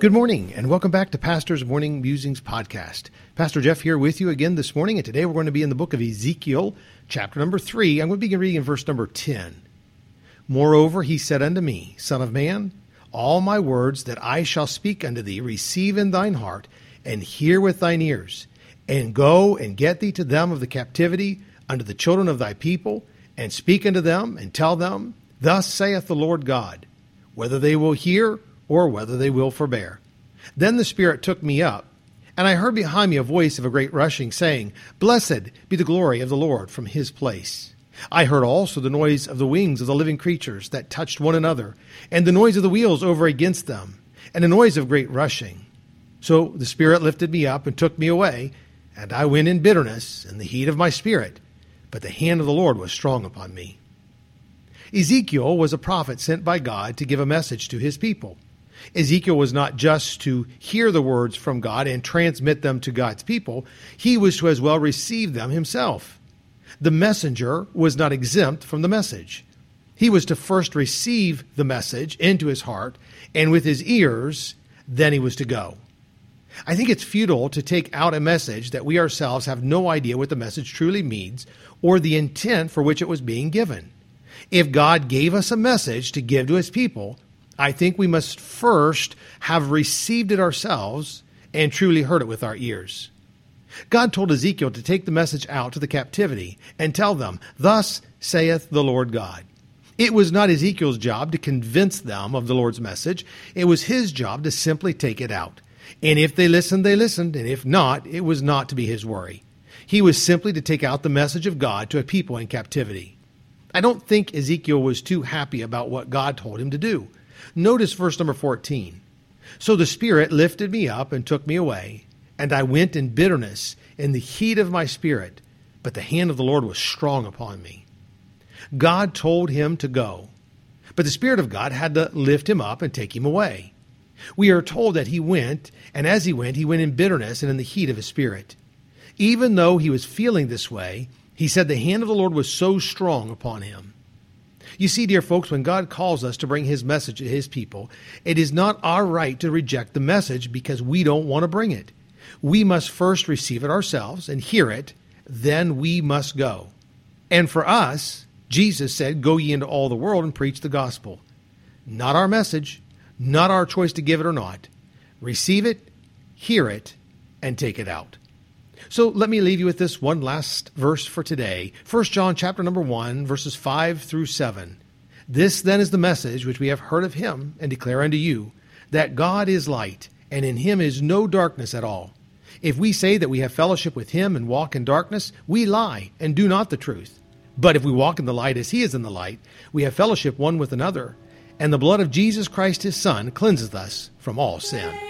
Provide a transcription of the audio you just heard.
Good morning, and welcome back to Pastor's Morning Musings podcast. Pastor Jeff here with you again this morning, and today we're going to be in the book of Ezekiel, chapter number 3. I'm going to begin reading in verse number 10. Moreover, he said unto me, Son of man, all my words that I shall speak unto thee receive in thine heart, and hear with thine ears, and go and get thee to them of the captivity unto the children of thy people, and speak unto them, and tell them, Thus saith the Lord God, whether they will hear or whether they will forbear. Then the Spirit took me up, and I heard behind me a voice of a great rushing, saying, Blessed be the glory of the Lord from his place. I heard also the noise of the wings of the living creatures that touched one another, and the noise of the wheels over against them, and a noise of great rushing. So the Spirit lifted me up and took me away, and I went in bitterness in the heat of my spirit, but the hand of the Lord was strong upon me. Ezekiel was a prophet sent by God to give a message to his people. Ezekiel was not just to hear the words from God and transmit them to God's people, he was to as well receive them himself. The messenger was not exempt from the message. He was to first receive the message into his heart, and with his ears, then he was to go. I think it's futile to take out a message that we ourselves have no idea what the message truly means or the intent for which it was being given. If God gave us a message to give to his people, I think we must first have received it ourselves and truly heard it with our ears. God told Ezekiel to take the message out to the captivity and tell them, Thus saith the Lord God. It was not Ezekiel's job to convince them of the Lord's message. It was his job to simply take it out. And if they listened, they listened, and if not, it was not to be his worry. He was simply to take out the message of God to a people in captivity. I don't think Ezekiel was too happy about what God told him to do. Notice verse number 14. So the Spirit lifted me up and took me away, and I went in bitterness in the heat of my spirit, but the hand of the Lord was strong upon me. God told him to go, but the Spirit of God had to lift him up and take him away. We are told that he went, and as he went, he went in bitterness and in the heat of his spirit. Even though he was feeling this way, he said the hand of the Lord was so strong upon him. You see, dear folks, when God calls us to bring His message to His people, it is not our right to reject the message because we don't want to bring it. We must first receive it ourselves and hear it, then we must go. And for us, Jesus said, Go ye into all the world and preach the gospel. Not our message, not our choice to give it or not. Receive it, hear it, and take it out. So let me leave you with this one last verse for today. 1 John chapter number 1 verses 5 through 7. This then is the message which we have heard of him and declare unto you that God is light and in him is no darkness at all. If we say that we have fellowship with him and walk in darkness, we lie and do not the truth. But if we walk in the light as he is in the light, we have fellowship one with another, and the blood of Jesus Christ his son cleanseth us from all sin.